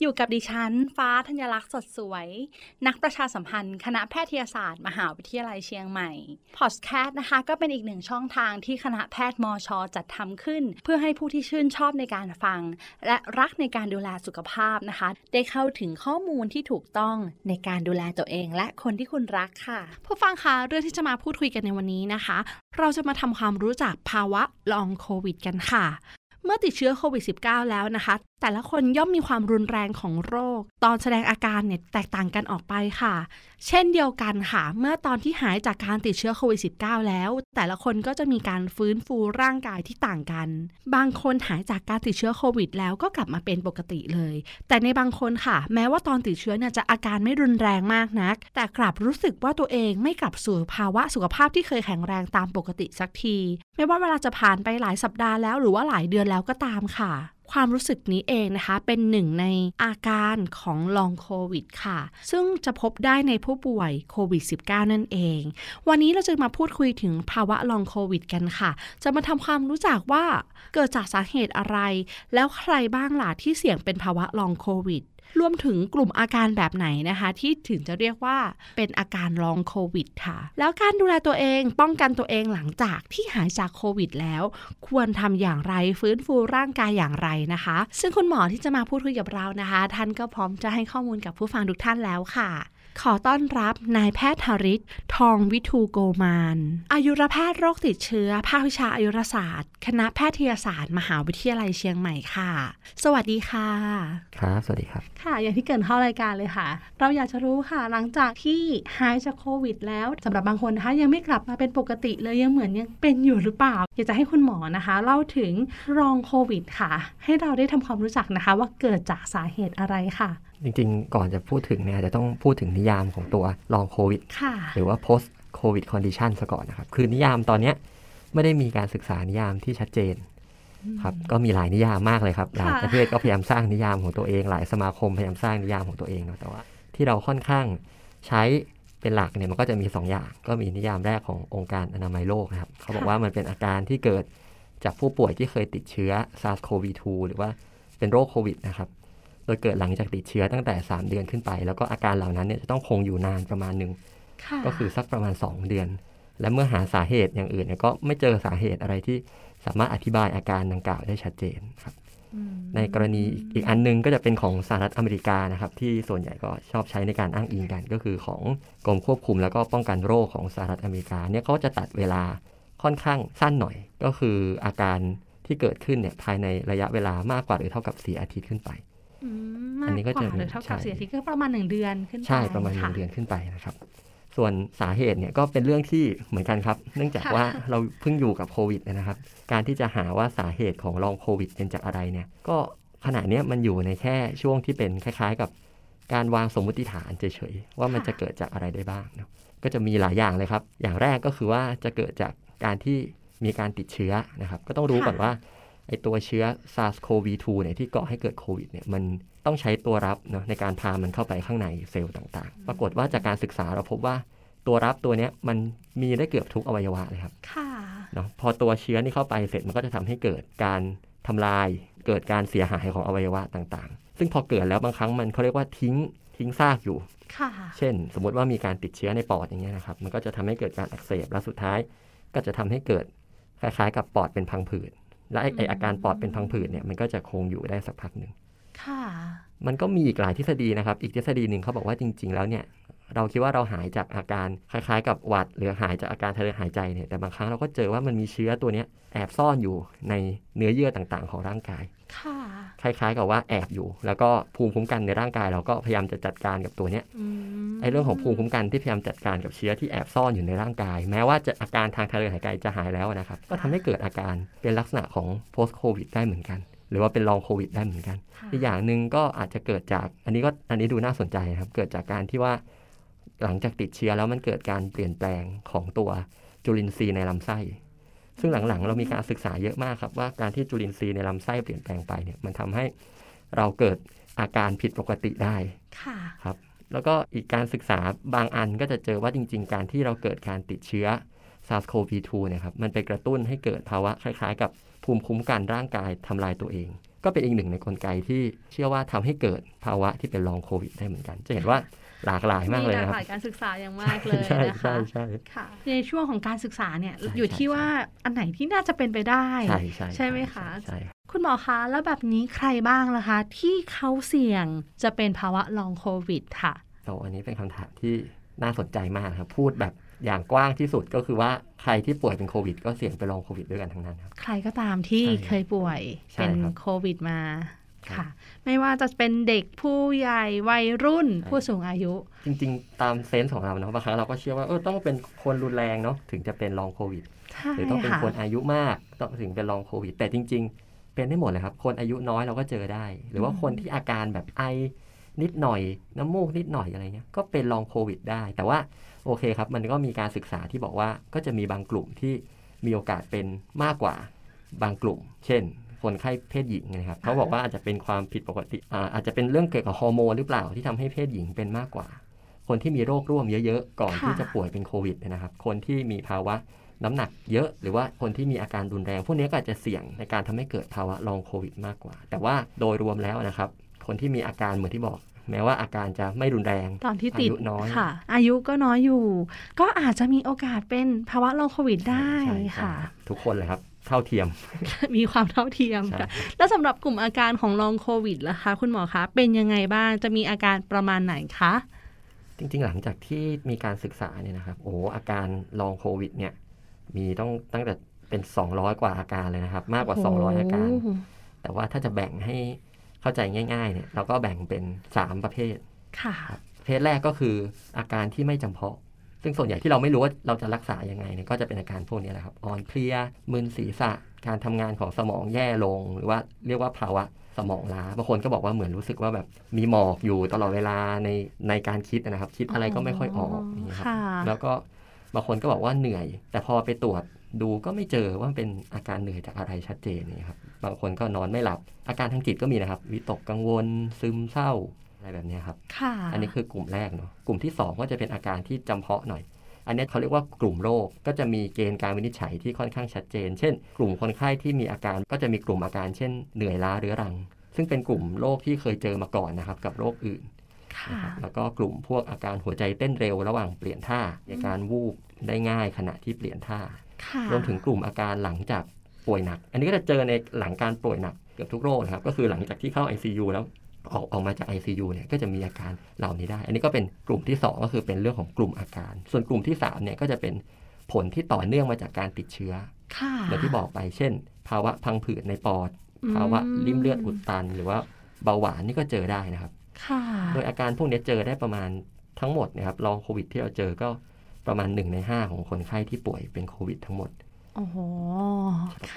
อยู่กับดิฉัน ฟ้าธัญลักษณ์สดสวย นักประชาสัมพันธ์ คณะแพทยศาสตร์ มหาวิทยาลัยเชียงใหม่ พอดแคสต์นะคะ ก็เป็นอีกหนึ่งช่องทางที่คณะแพทย์มอชอจัดทำขึ้น เพื่อให้ผู้ที่ชื่นชอบในการฟัง และรักในการดูแลสุขภาพนะคะ ได้เข้าถึงข้อมูลที่ถูกต้องในการดูแลตัวเอง และคนที่คุณรักค่ะ ผู้ฟังคะเรื่องที่จะมาพูดคุยกันในวันนี้นะคะ เราจะมาทำความรู้จักภาวะลองโควิด กันค่ะ เมื่อติดเชื้อโควิด -19 แล้วนะคะ แต่ละคนย่อมมีความรุนแรงของโรค ตอนแสดงอาการเนี่ยแตกต่างกันออกไปค่ะ เช่นเดียวกันค่ะ เมื่อตอนที่หายจากการติดเชื้อโควิด -19 แล้ว แต่ละคนก็จะมีการฟื้นฟูร่างกายที่ต่างกัน บางคนหายจากการติดเชื้อโควิด แล้วก็กลับมาเป็นปกติเลย แต่ในบางคนค่ะ แม้ว่าตอนติดเชื้อเนี่ยจะอาการไม่รุนแรงมากนัก แต่กลับรู้สึกว่าตัวเองไม่กลับสู่ภาวะสุขภาพที่เคยแข็งแรงตามปกติสักที ไม่ว่าเวลาจะผ่านไปหลายสัปดาห์แล้วหรือว่าหลายเดือนแล้วก็ตามค่ะ ความรู้สึกนี้เองนะคะ เป็นหนึ่งในอาการของลองโควิดค่ะ ซึ่งจะพบได้ในผู้ป่วยโควิด -19 นั่นเอง วันนี้เราจะมาพูดคุยถึงภาวะลองโควิดกันค่ะ จะมาทำความรู้จักว่าเกิดจากสาเหตุอะไร แล้วใครบ้างล่ะที่เสี่ยงเป็นภาวะลองโควิด รวมถึงกลุ่มอาการแบบไหนนะคะ ที่ถึงจะเรียกว่าเป็นอาการลองโควิดค่ะ แล้วการดูแลตัวเองป้องกันตัวเองหลังจากที่หายจากโควิดแล้ว ควรทำอย่างไรฟื้นฟูร่างกายอย่างไรนะคะ ซึ่งคุณหมอที่จะมาพูดคุยกับเรานะคะ ท่านก็พร้อมจะให้ข้อมูลกับผู้ฟังทุกท่านแล้วค่ะ ขอต้อนรับนายแพทย์ธริศทองวิทูโกมานอายุรแพทย์โรคติดเชื้อ ภาควิชาอายุรศาสตร์ คณะแพทยศาสตร์ มหาวิทยาลัยเชียงใหม่ค่ะ สวัสดีค่ะ ครับ สวัสดีครับ ค่ะ อย่างที่เกรินเข้ารายการเลยค่ะ เราอยากจะรู้ค่ะ หลังจากที่หายจากโควิด แล้วสำหรับบางคนนะคะยังไม่กลับมาเป็นปกติเลยยังเหมือนยังเป็นอยู่หรือเปล่า อยากจะให้คุณหมอนะคะเล่าถึงรองโควิด ค่ะ ให้เราได้ทำความรู้จักนะคะ ว่าเกิดจากสาเหตุอะไรค่ะ จริงๆ ก่อนจะพูดถึงเนี่ยจะต้องพูดถึงนิยามของตัวลองโควิดค่ะหรือว่า post covid condition ซะก่อนนะครับ คือนิยามตอนเนี้ยไม่ได้มีการศึกษานิยามที่ชัดเจนครับก็มีหลายนิยามมากเลยครับหลายประเทศก็พยายามสร้างนิยามของตัวเอง หลายสมาคมพยายามสร้างนิยามของตัวเองเนาะแต่ว่า ที่เราค่อนข้างใช้เป็นหลักเนี่ยมันก็จะมี 2 อย่าง ก็มีนิยามแรกขององค์การอนามัยโลกนะครับ เขาบอกว่ามันเป็นอาการที่เกิดจากผู้ป่วยที่เคยติดเชื้อ SARS-CoV-2 หรือว่าเป็นโรคโควิดนะครับ โดยเกิดหลังจากติดเชื้อตั้งแต่ 3 เดือนขึ้นไป แล้วก็อาการเหล่านั้นเนี่ยจะต้องคงอยู่นานประมาณหนึ่งค่ะก็คือสักประมาณ 2 เดือน และเมื่อหาสาเหตุอย่างอื่นเนี่ยก็ไม่เจอสาเหตุอะไรที่สามารถอธิบายอาการดังกล่าวได้ชัดเจนครับมในกรณีอีกอันหนึงก็จะเป็นของสหรัฐอเมริกานะครับ ที่ส่วนใหญ่ก็ชอบใช้ในการอ้างอิงกัน ก็คือของกรมควบคุมแล้วก็ป้องกันโรคของสหรัฐอเมริกาเนี่ยเขาจะตัดเวลาค่อนข้างสั้นหน่อย ก็คืออาการที่เกิดขึ้นเนี่ยภายในระยะเวลามากกว่าหรือเท่ากับ 4 อาทิตย์ขึ้นไปอื มอันนี้ก็จะมากว่าหรือเท่ากับใช่เสียทีก็ประมาณหนึ่งเดือนขึ้นไปใช่ประมาณหนึ่ค่งเดือนขึ้นไปนะครับส่วนสาเหตุเนี่ยก็เป็นเรื่องที่เหมือนกันครับ เนื่องจากค่ะว่าเราเพิ่งอยู่กับโควิดนะครับ การที่จะหาว่าสาเหตุของลองโควิดเป็นจากอะไรเนี่ยก็ขณะเนี้ยมันอยู่ในแค่ช่วงที่เป็นคล้ายๆกับการวางสมมุติฐานเฉยๆว่ามันจะเกิดจากอะไรได้บ้างเนอะก็จะมีหลายอย่างเลยครับ อย่างแรกก็คือว่าจะเกิดจากการที่มีการติดเชื้อนะครับ ก็ต้องรู้ก่อนว่าไอตัวเชื้อ SARS-CoV-2 เนี่ยที่ก่อให้เกิดโควิดเนี่ยมัน ต้องใช้ตัวรับเนาะในการพามันเข้าไปข้างในเซลล์ต่างๆ ปรากฏว่าจากการศึกษาเราพบว่าตัวรับตัวเนี้ยมันมีได้เกือบทุกอวัยวะเลยครับค่ะเนาะพอตัวเชื้อนี่เข้าไปเสร็จมันก็จะทำให้เกิดการทำลาย เกิดการเสียหายของอวัยวะต่างๆ ซึ่งพอเกิดแล้วบางครั้งมันเขาเรียกว่าทิ้งทิ้งซากอยู่ค่ะเช่น สมมติว่ามีการติดเชื้อในปอดอย่างเงี้ยนะครับ มันก็จะทำให้เกิดการอักเสบ และสุดท้ายก็จะทำให้เกิดคล้ายๆ กับปอดเป็นพังผืด และไอ้ไอ้อาการปอดเป็นพังผืดเนี่ยมันก็จะคงอยู่ได้สักพักหนึ่งค่ะ มันก็มีอีกหลายทฤษฎีนะครับ อีกทฤษฎีหนึ่งเขาบอกว่าจริง ๆ แล้วเนี่ยเราคิดว่าเราหายจากอาการคล้ายๆ กับหวัดหรือหายจากอาการทางเดินหายใจเนี่ยแต่บางครั้งเราก็เจอว่ามันมีเชื้อตัวเนี้ยแอบซ่อนอยู่ในเนื้อเยื่อต่างๆ ของร่างกายค่ะคล้ายๆ กับว่าแอบอยู่ แล้วก็ภูมิคุ้มกันในร่างกาย เราก็พยายามจะจัดการกับตัวเนี้ยอืมไอ้เรื่องของภูมิคุ้มกันที่พยายามจัดการกับเชื้อที่แอบซ่อนอยู่ในร่างกาย แม้ว่าจะอาการทางทางเดินหายใจจะหายแล้วนะครับ ก็ทำให้เกิดอาการเป็นลักษณะของ post covid ได้เหมือนกัน หรือว่าเป็น long covid ได้เหมือนกันค่ะอีกอย่างหนึ่งก็อาจจะเกิดจากอันนี้ก็อันนี้ดูน่าสนใจนะครับ เกิดจากการที่ว่าหลังจากติดเชื้อแล้วมันเกิดการเปลี่ยนแปลงของตัวจุลินทรีย์ในลำไส้ ซึ่งหลังๆ เรามีการศึกษาเยอะมากครับว่าการที่จุลินทรีย์ในลำไส้เปลี่ยนแปลงไปเนี่ยมันทำให้เราเกิดอาการผิดปกติได้ค่ะครับแล้วก็อีกการศึกษาบางอันก็จะเจอว่าจริง ๆ การที่เราเกิดการติดเชื้อ SARS-CoV-2 เนี่ยครับมันไปกระตุ้นให้เกิดภาวะคล้าย ๆ กับ ภูมิคุ้มกันร่างกายทำลายตัวเอง ก็เป็นอีกหนึ่งในกลไกที่เชื่อว่าทำให้เกิดภาวะที่เป็นลองโควิดได้เหมือนกัน จะเห็นว่าหลากหลายมากเลยหลากนะคหรับลายการศึกษาอย่างมากเลยใช่นะคะใช่ใช่ค่ะในช่วงของการศึกษาเนี่ยใช่อยู่ที่ใช่ว่าอันไหนที่น่าจะเป็นไปได้ ใช่ใช่ใช่ไหมคะใช่ครับคุณหมอคะ แล้วแบบนี้ใครบ้างล่ะคะ ที่เขาเสี่ยงจะเป็นภาวะลองโควิดค่ะโอ้อันนี้เป็นคำถามที่น่าสนใจมากครับ พูดแบบ อย่างกว้างที่สุดก็คือว่าใครที่ป่วยเป็นโควิด ก็เสี่ยงไปลองโควิดด้วยกันทั้งนั้นครับ ใครก็ตามที่ใช่เคยป่วยใช่เป็นครับโควิดมาครับค่ะ ไม่ว่าจะเป็นเด็กผู้ใหญ่วัยรุ่นใช่ผู้สูงอายุ จริง ๆ ตามเซนส์ของเราเนาะบางครั้งเราก็เชื่อว่าเออต้องเป็นคนรุนแรงเนาะถึงจะเป็นลองโควิดใช่หรือต้องเป็นค่ะคนอายุมากต้องถึงเป็นลองโควิด แต่จริง ๆ เป็นได้หมดเลยครับ คนอายุน้อยเราก็เจอได้ หรือว่าคนที่อาการแบบไอ นิดหน่อย น้ำมูกนิดหน่อยอะไรเงี้ยก็เป็นลองโควิดได้ แต่ว่าโอเคครับ มันก็มีการศึกษาที่บอกว่าก็จะมีบางกลุ่มที่มีโอกาสเป็นมากกว่าบางกลุ่ม เช่น คนไข้เพศหญิงนะครับเขาบอกว่าอาจจะเป็นความผิดปกติอาจจะเป็นเรื่องเกี่ยวกับฮอร์โมนหรือเปล่าที่ทำให้เพศหญิงเป็นมากกว่า คนที่มีโรคร่วมเยอะๆก่อนที่จะป่วยเป็นโควิดนะครับ คนที่มีภาวะน้ำหนักเยอะหรือว่าคนที่มีอาการรุนแรง พวกนี้ก็อาจจะเสี่ยงในการทำให้เกิดภาวะลองโควิดมากกว่า แต่ว่าโดยรวมแล้วนะครับ คนที่มีอาการเหมือนที่บอก แม้ว่าอาการจะไม่รุนแรง ตอนที่ติดอายุน้อยค่ะ อายุก็น้อยอยู่ ก็อาจจะมีโอกาสเป็นภาวะลองโควิดได้ใช่ใช่ค่ะ ทุกคนเลยครับเท่าเทียม มีความเท่าเทียมใช่ค่ะ แล้วสำหรับกลุ่มอาการของลองโควิดล่ะคะ คุณหมอคะ เป็นยังไงบ้าง จะมีอาการประมาณไหนคะ จริงๆ หลังจากที่มีการศึกษาเนี่ยนะครับ โอ้อาการลองโควิด เนี่ย มีต้องตั้งแต่เป็น 200 กว่าอาการเลยนะครับ มากกว่า 200 อาการโอ้แต่ว่าถ้าจะแบ่งให้ เข้าใจง่ายๆเนี่ยเราก็แบ่งเป็น 3 ประเภทค่ะประเภทแรกก็คืออาการที่ไม่จำเพาะ ซึ่งส่วนใหญ่ที่เราไม่รู้ว่าเราจะรักษายังไงเนี่ยก็จะเป็นอาการพวกนี้แหละครับอ่อนเพลียมึนศีรษะ การทำงานของสมองแย่ลง หรือว่าเรียกว่าภาวะสมองล้าบางคนก็บอกว่าเหมือนรู้สึกว่าแบบมีหมอกอยู่ตลอดเวลาในในการคิดนะครับ คิดอะไรก็ไม่ค่อยออกอย่างนี้ยครับค่ะแล้วก็ บางคนก็บอกว่าเหนื่อย แต่พอไปตรวจดูก็ไม่เจอว่ามันเป็นอาการเหนื่อยจากอะไรชัดเจนนี่ครับบางคนก็นอนไม่หลับ อาการทางจิตก็มีนะครับ วิตกกังวลซึมเศร้าอะไรแบบเนี้ยครับค่ะอันนี้คือกลุ่มแรกเนาะกลุ่มที่ 2 ก็จะเป็นอาการที่จำเพาะหน่อย อันนี้เขาเรียกว่ากลุ่มโรคก็จะมีเกณฑ์การวินิจฉัยที่ค่อนข้างชัดเจน เช่น กลุ่มคนไข้ที่มีอาการก็จะมีกลุ่มอาการเช่น เหนื่อยล้าเรื้อรัง ซึ่งเป็นกลุ่มโรคที่เคยเจอมาก่อนนะครับกับโรคอื่นค่ะนะครับ แล้วก็กลุ่มพวกอาการหัวใจเต้นเร็วระหว่างเปลี่ยนท่าอาการวูบได้ง่ายขณะที่เปลี่ยนท่าค่ะรวมถึงกลุ่มอาการหลังจากป่วยหนัก อันนี้ก็จะเจอในหลังการป่วยหนักเกือบทุกโรคนะครับ ก็คือหลังจากที่เข้า ICU แล้วออกออกมาจาก ICU เนี่ยก็จะมีอาการเหล่านี้ได้ อันนี้ก็เป็นกลุ่มที่ 2 ก็คือเป็นเรื่องของกลุ่มอาการ ส่วนกลุ่มที่3เนี่ยก็จะเป็นผลที่ต่อเนื่องมาจากการติดเชื้อค่ะอย่างที่บอกไป เช่น ภาวะพังผืดในปอด ภาวะริ่มเลือดอุดตัน หรือว่าเบาหวานนี่ก็เจอได้นะครับค่ะ โดยอาการพวกนี้เจอได้ประมาณทั้งหมดนะครับลองโควิดที่เราเจอก็ประมาณ1ใน5ของคนไข้ที่ป่วยเป็นโควิดทั้งหมดโอ้โห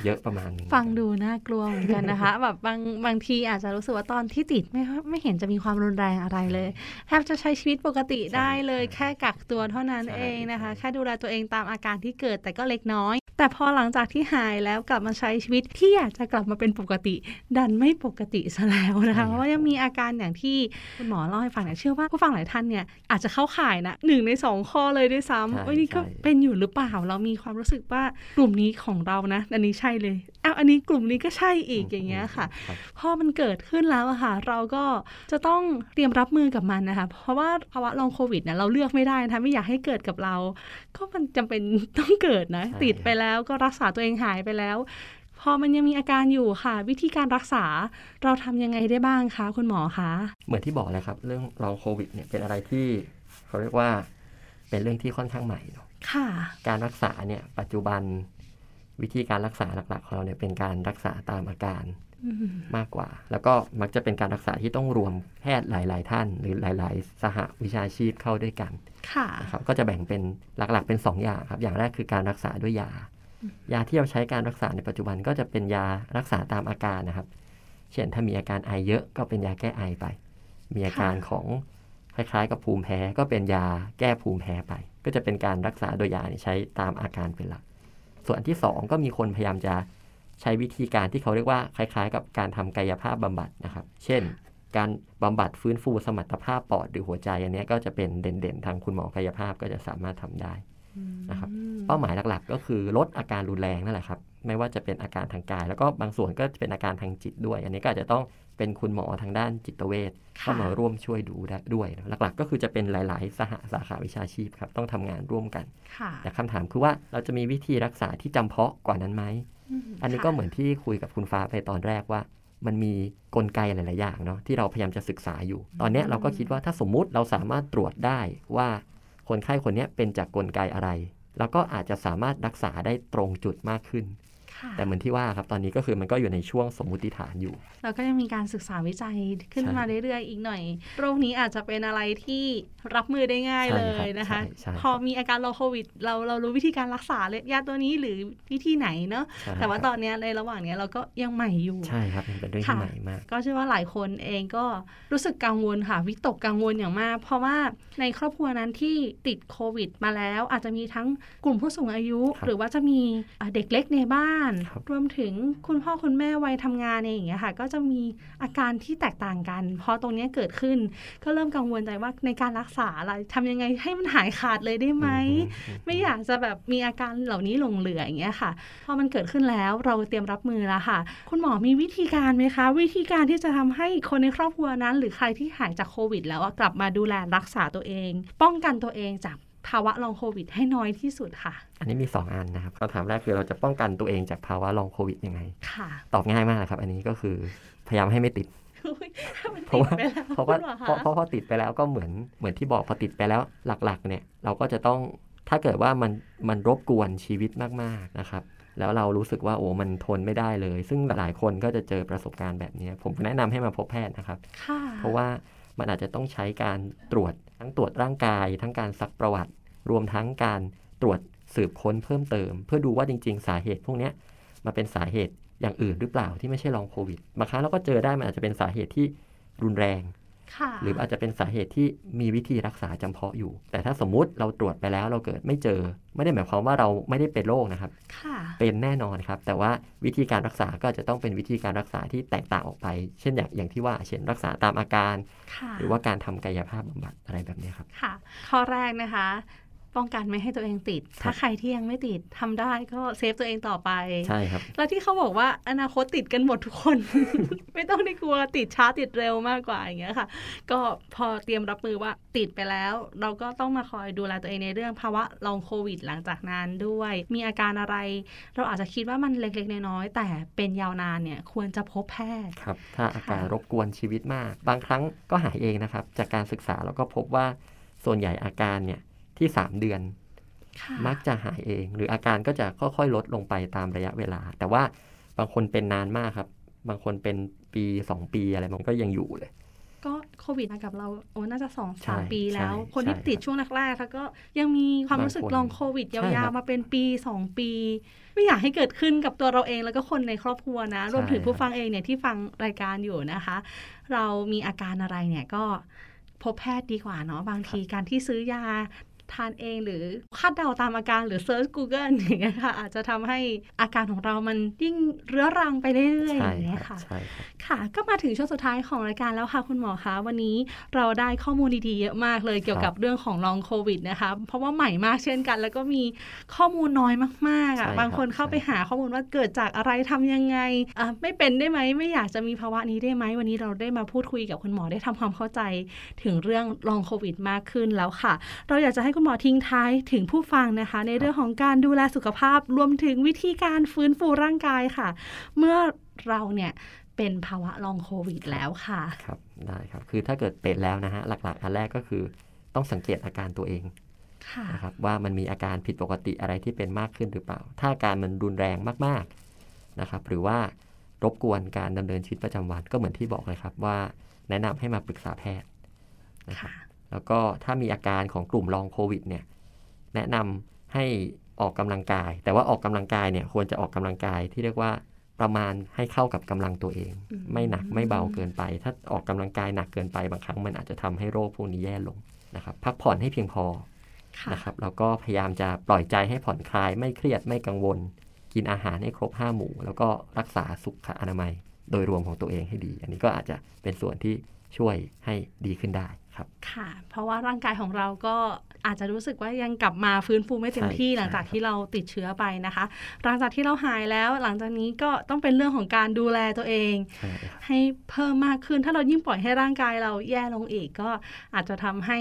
เยอะประมาณหนึงฟังดูน่ากลัวเหมือนกันนะคะ แบบบางบางทีอาจจะรู้สึกว่าตอนที่ติดไม่ค่อยไม่เห็นจะมีความรุนแรงอะไรเลยแทบจะใช้ชีวิตปกติได้เลย แค่กักตัวเท่านั้นเองนะคะ แค่ดูแลตัวเองตามอาการที่เกิดแต่ก็เล็กน้อย แต่พอหลังจากที่หายแล้วกลับมาใช้ชีวิตที่อยากจะกลับมาเป็นปกติ ดันไม่ปกติซะแล้วนะคะเพราะว่ายังมีอาการอย่างที่คุณหมอเล่าให้ฟังเนี่ยเชื่อว่าผู้ฟังหลายท่านเนี่ยอาจจะเข้าข่ายนะหนึ่งในสองข้อเลยด้วยซ้ำว่านี่ก็เป็นอยู่หรือเปล่าเรามีความรู้สึกว่ากลุ่มนี้ของเรานะ อันนี้ใช่เลยอ้าวอันนี้กลุ่มนี้ก็ใช่อีกอย่างเงี้ยค่ะรับพอมันเกิดขึ้นแล้วอะค่ะ เราก็จะต้องเตรียมรับมือกับมันนะคะ เพราะว่าภาวะลองโควิดเนี่ยเราเลือกไม่ได้นะคะไม่อยากให้เกิดกับเรา ก็มันจำเป็นต้องเกิดนะใช่ติดไปแล้วก็รักษาตัวเองหายไปแล้ว พอมันยังมีอาการอยู่ค่ะ วิธีการรักษาเราทำยังไงได้บ้างคะคุณหมอคะเหมือนที่บอกเลยครับ เรื่องลองโควิดเนี่ยเป็นอะไรที่เขาเรียกว่าเป็นเรื่องที่ค่อนข้างใหม่เนาะค่ะการรักษาเนี่ยปัจจุบันวิธีการรักษาหลักๆของเราเนี่ยเป็นการรักษาตามอาการอืมมากกว่า แล้วก็มักจะเป็นการรักษาที่ต้องรวมแพทย์หลาย ๆ ท่าน หรือหลาย ๆ สหวิชาชีพเข้าด้วยกัน ค่ะนะครับก็จะแบ่งเป็นหลักๆเป็น 2 อย่างครับ อย่างแรกคือการรักษาด้วยยา ยาที่เราใช้การรักษาในปัจจุบันก็จะเป็นยารักษาตามอาการนะครับ เช่นถ้ามีอาการไอเยอะก็เป็นยาแก้ไอไป มีอาการของคล้ายๆ กับภูมิแพ้ก็เป็นยาแก้ภูมิแพ้ไป ก็จะเป็นการรักษาโดยยาเนี่ยใช้ตามอาการเป็นหลัก ส่วนที่สองก็มีคนพยายามจะใช้วิธีการที่เขาเรียกว่าคล้ายๆ กับการทำกายภาพบำบัดนะครับ เช่น การบำบัดฟื้นฟูสมรรถภาพปอดหรือหัวใจอันเนี้ยก็จะเป็นเด่นๆ ทางคุณหมอกายภาพก็จะสามารถทำได้นะครับ เป้าหมายหลักๆ ก็คือลดอาการรุนแรงนั่นแหละครับ ไม่ว่าจะเป็นอาการทางกาย แล้วก็บางส่วนก็จะเป็นอาการทางจิตด้วย อันนี้ก็อาจจะต้องเป็นคุณหมอทางด้านจิตเวชเข้ามาร่วมช่วยดูได้ด้วยนะหลักๆ ก็คือจะเป็นหลาย ๆ สหสาขาวิชาชีพครับต้องทำงานร่วมกันค่ะแต่คำถามคือว่าเราจะมีวิธีรักษาที่จำเพาะกว่านั้นไหมมอันนี้ก็ค่ะเหมือนที่คุยกับคุณฟ้าไปตอนแรกว่ามันมีกลไกหลาย ๆ อย่างเนาะที่เราพยายามจะศึกษาอยู่ ตอนเนี้ยเราก็คิดว่าถ้าสมมุติเราสามารถตรวจได้ว่าคนไข้คนเนี้ยเป็นจากกลไกอะไร แล้วก็อาจจะสามารถรักษาได้ตรงจุดมากขึ้น แต่เหมือนที่ว่าครับตอนนี้ก็คือมันก็อยู่ในช่วงสมมุติฐานอยู่แล้วก็ยังมีการศึกษาวิจัยขึ้นใช่มาเรื่อยๆ อีกหน่อย โรคนี้อาจจะเป็นอะไรที่รับมือได้ง่ายใช่เลครับยนะคะใช่ใช่พอมีอาการลองโควิด เราเรารู้วิธีการรักษาเลยยาตัวนี้หรือวิธีไหนเนาะใช่แต่ว่าครับตอนเนี้ยในระหว่างเนี้ยเราก็ยังใหม่อยู่ใช่ครับมันเป็นเรื่องที่ค่ะใหม่มาก ก็เชื่อว่าหลายคนเองก็รู้สึกกังวลค่ะวิตกกังวลอย่างมาก เพราะว่าในครอบครัวนั้นที่ติดโควิด มาแล้ว อาจจะมีทั้งกลุ่มผู้สูงอายุครับหรือว่าจะมีอะเด็กเล็กในบ้านครับรวมถึงคุณพ่อคุณแม่วัยทำงานเองอย่างเงี้ยค่ะ ก็จะมีอาการที่แตกต่างกัน พอตรงเนี้ยเกิดขึ้น ก็เริ่มกังวลใจว่าในการรักษาอะไรทำยังไงให้มันหายขาดเลยได้ไหมอืมไม่อยากจะแบบมีอาการเหล่านี้หลงเหลืออย่างเงี้ยค่ะ พอมันเกิดขึ้นแล้วเราเตรียมรับมือแล้วค่ะ คุณหมอมีวิธีการไหมคะ วิธีการที่จะทำให้คนในครอบครัวนั้น หรือใครที่หายจากโควิด แล้วอะกลับมาดูแลรักษาตัวเอง ป้องกันตัวเองจาก ภาวะลองโควิดให้น้อยที่สุดค่ะ อันนี้มี 2 อันนะครับคำถามแรกคือเราจะป้องกันตัวเองจากภาวะลองโควิดยังไง ค่ะ ตอบง่ายมากเลยครับ อันนี้ก็คือพยายามให้ไม่ติดอุ๊ยถ้ามันเพราะว่าติดไปแล้วเพราะว่าคุณหมอเพราะคะเพราะพอติดไปแล้วก็เหมือนเหมือนที่บอกพอติดไปแล้วหลักๆ เนี่ย เราก็จะต้องถ้าเกิดว่ามันมันรบกวนชีวิตมากๆนะครับ แล้วเรารู้สึกว่าโอ้มันทนไม่ได้เลย ซึ่งหลายคนก็จะเจอประสบการณ์แบบนี้ผมแนะนำให้มาพบแพทย์นะครับค่ะเพราะว่า มันอาจจะต้องใช้การตรวจทั้งตรวจร่างกาย ทั้งการซักประวัติ รวมทั้งการตรวจสืบค้นเพิ่มเติม เพื่อดูว่าจริง ๆ สาเหตุพวกนี้มาเป็นสาเหตุอย่างอื่นหรือเปล่าที่ไม่ใช่ลองโควิดบางครั้งเราก็เจอได้มันอาจจะเป็นสาเหตุที่รุนแรง หรืออาจจะเป็นสาเหตุที่มีวิธีรักษาจำเพาะอยู่ แต่ถ้าสมมุติเราตรวจไปแล้วเราเกิดไม่เจอ ไม่ได้หมายความว่าเราไม่ได้เป็นโรคนะครับค่ะเป็นแน่นอนครับ แต่ว่าวิธีการรักษาก็จะต้องเป็นวิธีการรักษาที่แตกต่างออกไป เช่นอย่างอย่างที่ว่า เช่นรักษาตามอาการค่ะหรือว่าการทำกายภาพบำบัดอะไรแบบนี้ครับ ค่ะ ข้อแรกนะคะ ป้องกันไม่ให้ตัวเองติด ถ้าใครที่ยังไม่ติดทำได้ก็เซฟตัวเองต่อไป ใช่ครับ แล้วที่เขาบอกว่าอนาคตติดกันหมดทุกคน ไม่ต้องได้กลัวติดช้าติดเร็วมากกว่าอย่างเงี้ยค่ะ ก็พอเตรียมรับมือว่าติดไปแล้ว เราก็ต้องมาคอยดูแลตัวเองในเรื่องภาวะลองโควิด หลังจากนั้นด้วย มีอาการอะไร เราอาจจะคิดว่ามันเล็กๆน้อยๆแต่เป็นยาวนานเนี่ยควรจะพบแพทย์ครับถ้าอาการค่ะรบกวนชีวิตมาก บางครั้งก็หายเองนะครับ จากการศึกษาเราก็พบว่าส่วนใหญ่อาการเนี่ย ที่ 3 เดือนค่ะมักจะหายเอง หรืออาการก็จะค่อยๆ ลดลงไปตามระยะเวลา แต่ว่าบางคนเป็นนานมากครับ บางคนเป็นปี 2 ปีอะไรมันก็ยังอยู่เลย ก็โควิดมากับเราโอ้น่าจะสองใช่สามปีแล้วใช่คนที่ใช่ติดช่วงแรกๆแล้วก็ยังมีความรู้สึกบางคนลองโควิดใช่ยาครัวบๆมาเป็นปีสองปี ไม่อยากให้เกิดขึ้นกับตัวเราเองแล้วก็คนในครอบครัวนะ รวมถึงใช่ผู้ครับฟังเองเนี่ยที่ฟังรายการอยู่นะคะ เรามีอาการอะไรเนี่ยก็พบแพทย์ดีกว่าเนาะบางทีการที่ซื้อยา ทานเองหรือคาดเดาตามอาการหรือเซิร์ช Google อย่างเงี้ยค่ะอาจจะทำให้อาการของเรามันยิ่งเรื้อรังไปเรื่อยๆอใช่ย่างเงี้ยครัค่ะบใช่ครับค่ะ ก็มาถึงช่วงสุดท้ายของรายการแล้วค่ะ คุณหมอคะวันนี้เราได้ข้อมูลดีๆเยอะมากเลยเกี่ยวกับเรื่องของลองโควิดนะคะ เพราะว่าใหม่มากเช่นกัน แล้วก็มีข้อมูลน้อยมากๆอะใช่ครับบางคนเข้าไปใช่หาข้อมูลว่าเกิดจากอะไรทำยังไงอะไม่เป็นได้ไหมไม่อยากจะมีภาวะนี้ได้ไหมวันนี้เราได้มาพูดคุยกับคุณหมอได้ทำความเข้าใจ ถึงเรื่องลองโควิดมากขึ้นแล้วค่ะ เราอยากจะให้คุณหมอทิ้งท้ายถึงผู้ฟังนะคะ ในเรื่องของการดูแลสุขภาพรวมถึงวิธีการฟื้นฟูร่างกายค่ะ เมื่อเราเนี่ยเป็นภาวะลองโควิดแล้วค่ะ ครับได้ครับ คือถ้าเกิดเป็นแล้วนะฮะหลักๆอันแรกก็คือต้องสังเกตอาการตัวเองค่ะนะครับว่ามันมีอาการผิดปกติอะไรที่เป็นมากขึ้นหรือเปล่า ถ้าอาการมันรุนแรงมากๆนะครับ หรือว่ารบกวนการดำเนินชีวิตประจำวันก็เหมือนที่บอกเลยครับว่า แนะนำให้มาปรึกษาแพทย์นะครับค่ะ แล้วก็ถ้ามีอาการของกลุ่มลองโควิดเนี่ยแนะนำให้ออกกำลังกาย แต่ว่าออกกำลังกายเนี่ยควรจะออกกำลังกายที่เรียกว่าประมาณให้เข้ากับกำลังตัวเองอืมไม่หนักไม่เบาเกินไป ถ้าออกกำลังกายหนักเกินไปบางครั้งมันอาจจะทำให้โรคพวกนี้แย่ลงนะครับพักผ่อนให้เพียงพอค่ะนะครับแล้วก็พยายามจะปล่อยใจให้ผ่อนคลายไม่เครียดไม่กังวล กินอาหารให้ครบห้าหมู่ แล้วก็รักษาสุขอนามัย โดยรวมของตัวเองให้ดี อันนี้ก็อาจจะเป็นส่วนที่ช่วยให้ดีขึ้นได้ ครับค่ะ เพราะว่าร่างกายของเราก็อาจจะรู้สึกว่ายังกลับมาฟื้นฟูไม่เต็มที่ใช่หลังจากใช่ครับที่เราติดเชื้อไปนะคะ หลังจากที่เราหายแล้ว หลังจากนี้ก็ต้องเป็นเรื่องของการดูแลตัวเองใช่ครับให้เพิ่มมากขึ้นถ้าเรายิ่งปล่อยให้ร่างกายเราแย่ลงอีกก็อาจจะทำให้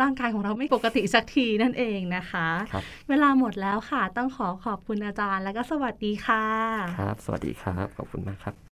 ร่างกายของเราไม่ปกติสักทีนั่นเองนะคะครับเวลาหมดแล้วค่ะ ต้องขอขอบคุณอาจารย์ และก็สวัสดีค่ะ ครับ สวัสดีครับ ขอบคุณมากครับ